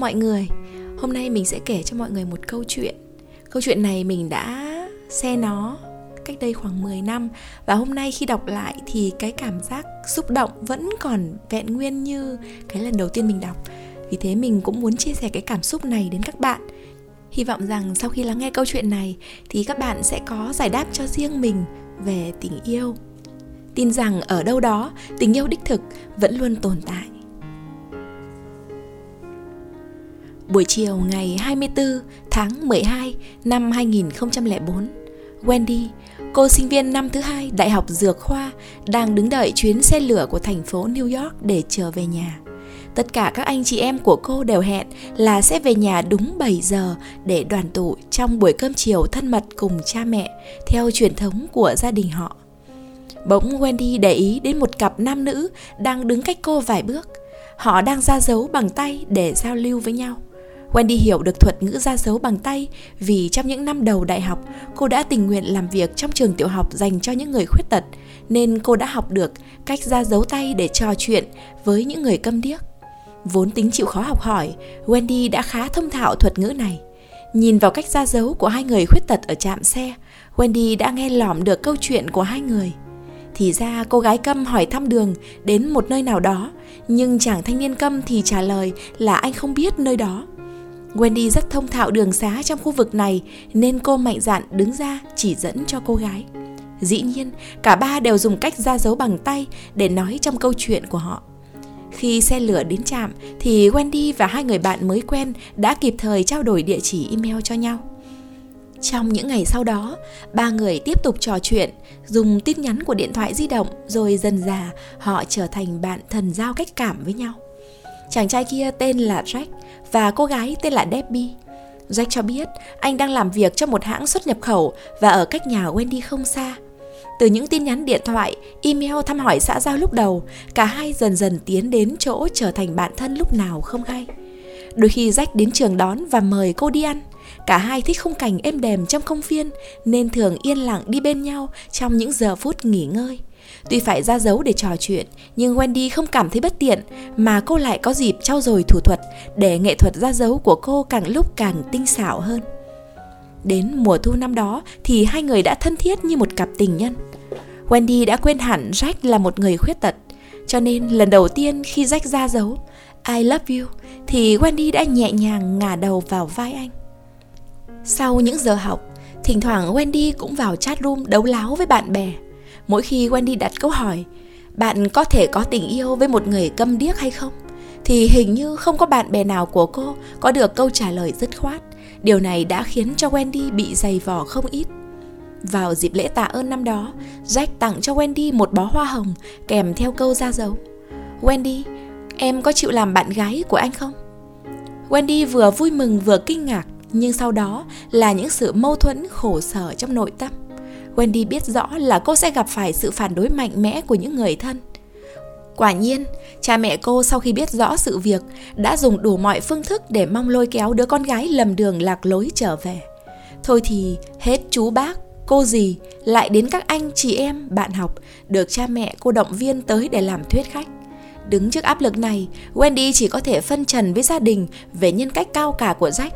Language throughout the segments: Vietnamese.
mọi người. Hôm nay mình sẽ kể cho mọi người một câu chuyện. Câu chuyện này mình đã xe nó cách đây khoảng 10 năm. Và hôm nay khi đọc lại thì cái cảm giác xúc động vẫn còn vẹn nguyên như cái lần đầu tiên mình đọc. Vì thế mình cũng muốn chia sẻ cái cảm xúc này đến các bạn. Hy vọng rằng sau khi lắng nghe câu chuyện này thì các bạn sẽ có giải đáp cho riêng mình về tình yêu. Tin rằng ở đâu đó, tình yêu đích thực vẫn luôn tồn tại. Buổi chiều ngày 24 tháng 12 năm 2004, Wendy, cô sinh viên năm thứ hai Đại học Dược Khoa, đang đứng đợi chuyến xe lửa của thành phố New York để trở về nhà. Tất cả các anh chị em của cô đều hẹn là sẽ về nhà đúng 7 giờ để đoàn tụ trong buổi cơm chiều thân mật cùng cha mẹ theo truyền thống của gia đình họ. Bỗng Wendy để ý đến một cặp nam nữ đang đứng cách cô vài bước. Họ đang ra dấu bằng tay để giao lưu với nhau. Wendy hiểu được thuật ngữ ra dấu bằng tay vì trong những năm đầu đại học, cô đã tình nguyện làm việc trong trường tiểu học dành cho những người khuyết tật, nên cô đã học được cách ra dấu tay để trò chuyện với những người câm điếc. Vốn tính chịu khó học hỏi, Wendy đã khá thông thạo thuật ngữ này. Nhìn vào cách ra dấu của hai người khuyết tật ở trạm xe, Wendy đã nghe lỏm được câu chuyện của hai người. Thì ra cô gái câm hỏi thăm đường đến một nơi nào đó, nhưng chàng thanh niên câm thì trả lời là anh không biết nơi đó. Wendy rất thông thạo đường xá trong khu vực này nên cô mạnh dạn đứng ra chỉ dẫn cho cô gái. Dĩ nhiên, cả ba đều dùng cách ra dấu bằng tay để nói trong câu chuyện của họ. Khi xe lửa đến trạm thì Wendy và hai người bạn mới quen đã kịp thời trao đổi địa chỉ email cho nhau. Trong những ngày sau đó, ba người tiếp tục trò chuyện, dùng tin nhắn của điện thoại di động rồi dần dà họ trở thành bạn thần giao cách cảm với nhau. Chàng trai kia tên là Jack và cô gái tên là Debbie. Jack cho biết anh đang làm việc cho một hãng xuất nhập khẩu và ở cách nhà Wendy không xa. Từ những tin nhắn điện thoại, email thăm hỏi xã giao lúc đầu, cả hai dần dần tiến đến chỗ trở thành bạn thân lúc nào không hay. Đôi khi Jack đến trường đón và mời cô đi ăn. Cả hai thích khung cảnh êm đềm trong công viên nên thường yên lặng đi bên nhau trong những giờ phút nghỉ ngơi. Tuy phải ra dấu để trò chuyện, nhưng Wendy không cảm thấy bất tiện mà cô lại có dịp trau dồi thủ thuật để nghệ thuật ra dấu của cô càng lúc càng tinh xảo hơn. Đến mùa thu năm đó thì hai người đã thân thiết như một cặp tình nhân. Wendy đã quên hẳn Jack là một người khuyết tật, cho nên lần đầu tiên khi Jack ra dấu I love you thì Wendy đã nhẹ nhàng ngả đầu vào vai anh. Sau những giờ học, thỉnh thoảng Wendy cũng vào chat room đấu láo với bạn bè. Mỗi khi Wendy đặt câu hỏi, bạn có thể có tình yêu với một người câm điếc hay không? Thì hình như không có bạn bè nào của cô có được câu trả lời dứt khoát. Điều này đã khiến cho Wendy bị dày vò không ít. Vào dịp lễ tạ ơn năm đó, Jack tặng cho Wendy một bó hoa hồng kèm theo câu ra dấu. Wendy, em có chịu làm bạn gái của anh không? Wendy vừa vui mừng vừa kinh ngạc, nhưng sau đó là những sự mâu thuẫn khổ sở trong nội tâm. Wendy biết rõ là cô sẽ gặp phải sự phản đối mạnh mẽ của những người thân. Quả nhiên, cha mẹ cô sau khi biết rõ sự việc đã dùng đủ mọi phương thức để mong lôi kéo đứa con gái lầm đường lạc lối trở về. Thôi thì hết chú bác, cô gì, lại đến các anh chị em, bạn học, được cha mẹ cô động viên tới để làm thuyết khách. Đứng trước áp lực này, Wendy chỉ có thể phân trần với gia đình về nhân cách cao cả của Jack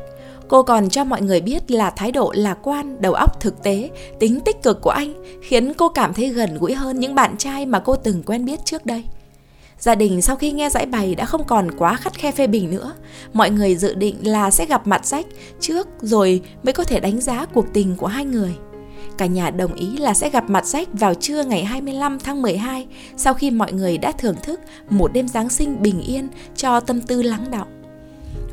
Cô còn cho mọi người biết là thái độ lạc quan, đầu óc thực tế, tính tích cực của anh khiến cô cảm thấy gần gũi hơn những bạn trai mà cô từng quen biết trước đây. Gia đình sau khi nghe giải bày đã không còn quá khắt khe phê bình nữa. Mọi người dự định là sẽ gặp mặt sách trước rồi mới có thể đánh giá cuộc tình của hai người. Cả nhà đồng ý là sẽ gặp mặt sách vào trưa ngày 25 tháng 12 sau khi mọi người đã thưởng thức một đêm Giáng sinh bình yên cho tâm tư lắng đọng.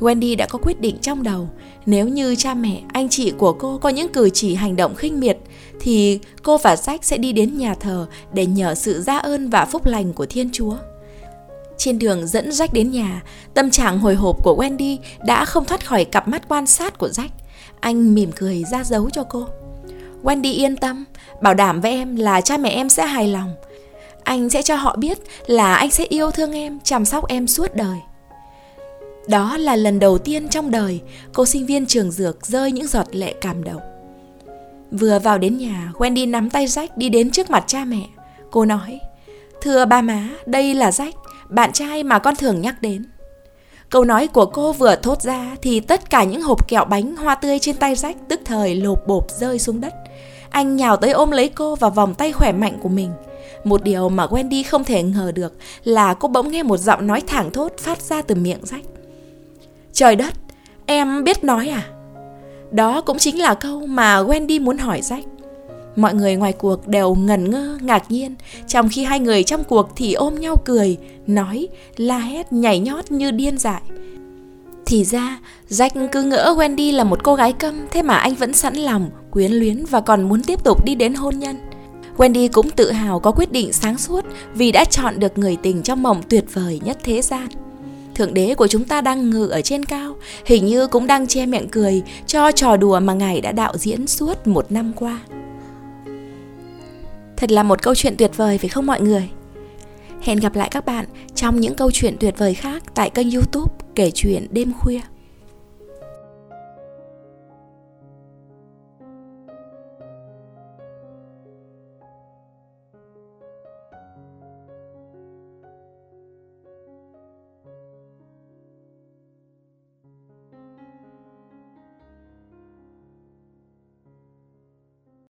Wendy đã có quyết định trong đầu, nếu như cha mẹ, anh chị của cô có những cử chỉ hành động khinh miệt thì cô và Jack sẽ đi đến nhà thờ để nhờ sự ra ơn và phúc lành của Thiên Chúa. Trên đường dẫn Jack đến nhà, tâm trạng hồi hộp của Wendy đã không thoát khỏi cặp mắt quan sát của Jack. Anh mỉm cười ra dấu cho cô. Wendy yên tâm, bảo đảm với em là cha mẹ em sẽ hài lòng. Anh sẽ cho họ biết là anh sẽ yêu thương em, chăm sóc em suốt đời. Đó là lần đầu tiên trong đời cô sinh viên trường dược rơi những giọt lệ cảm động. Vừa vào đến nhà, Wendy nắm tay Jack đi đến trước mặt cha mẹ. Cô nói, Thưa ba má, đây là Jack, bạn trai mà con thường nhắc đến. Câu nói của cô vừa thốt ra thì tất cả những hộp kẹo bánh hoa tươi trên tay Jack tức thời lột bộp rơi xuống đất. Anh nhào tới ôm lấy cô vào vòng tay khỏe mạnh của mình. Một điều mà Wendy không thể ngờ được là cô bỗng nghe một giọng nói thẳng thốt phát ra từ miệng Jack Trời đất, em biết nói à? Đó cũng chính là câu mà Wendy muốn hỏi Jack. Mọi người ngoài cuộc đều ngẩn ngơ, ngạc nhiên, trong khi hai người trong cuộc thì ôm nhau cười, nói, la hét, nhảy nhót như điên dại. Thì ra, Jack cứ ngỡ Wendy là một cô gái câm, thế mà anh vẫn sẵn lòng, quyến luyến và còn muốn tiếp tục đi đến hôn nhân. Wendy cũng tự hào có quyết định sáng suốt vì đã chọn được người tình trong mộng tuyệt vời nhất thế gian. Thượng đế của chúng ta đang ngự ở trên cao, hình như cũng đang che miệng cười cho trò đùa mà ngài đã đạo diễn suốt một năm qua. Thật là một câu chuyện tuyệt vời phải không mọi người? Hẹn gặp lại các bạn trong những câu chuyện tuyệt vời khác tại kênh youtube Kể chuyện đêm khuya.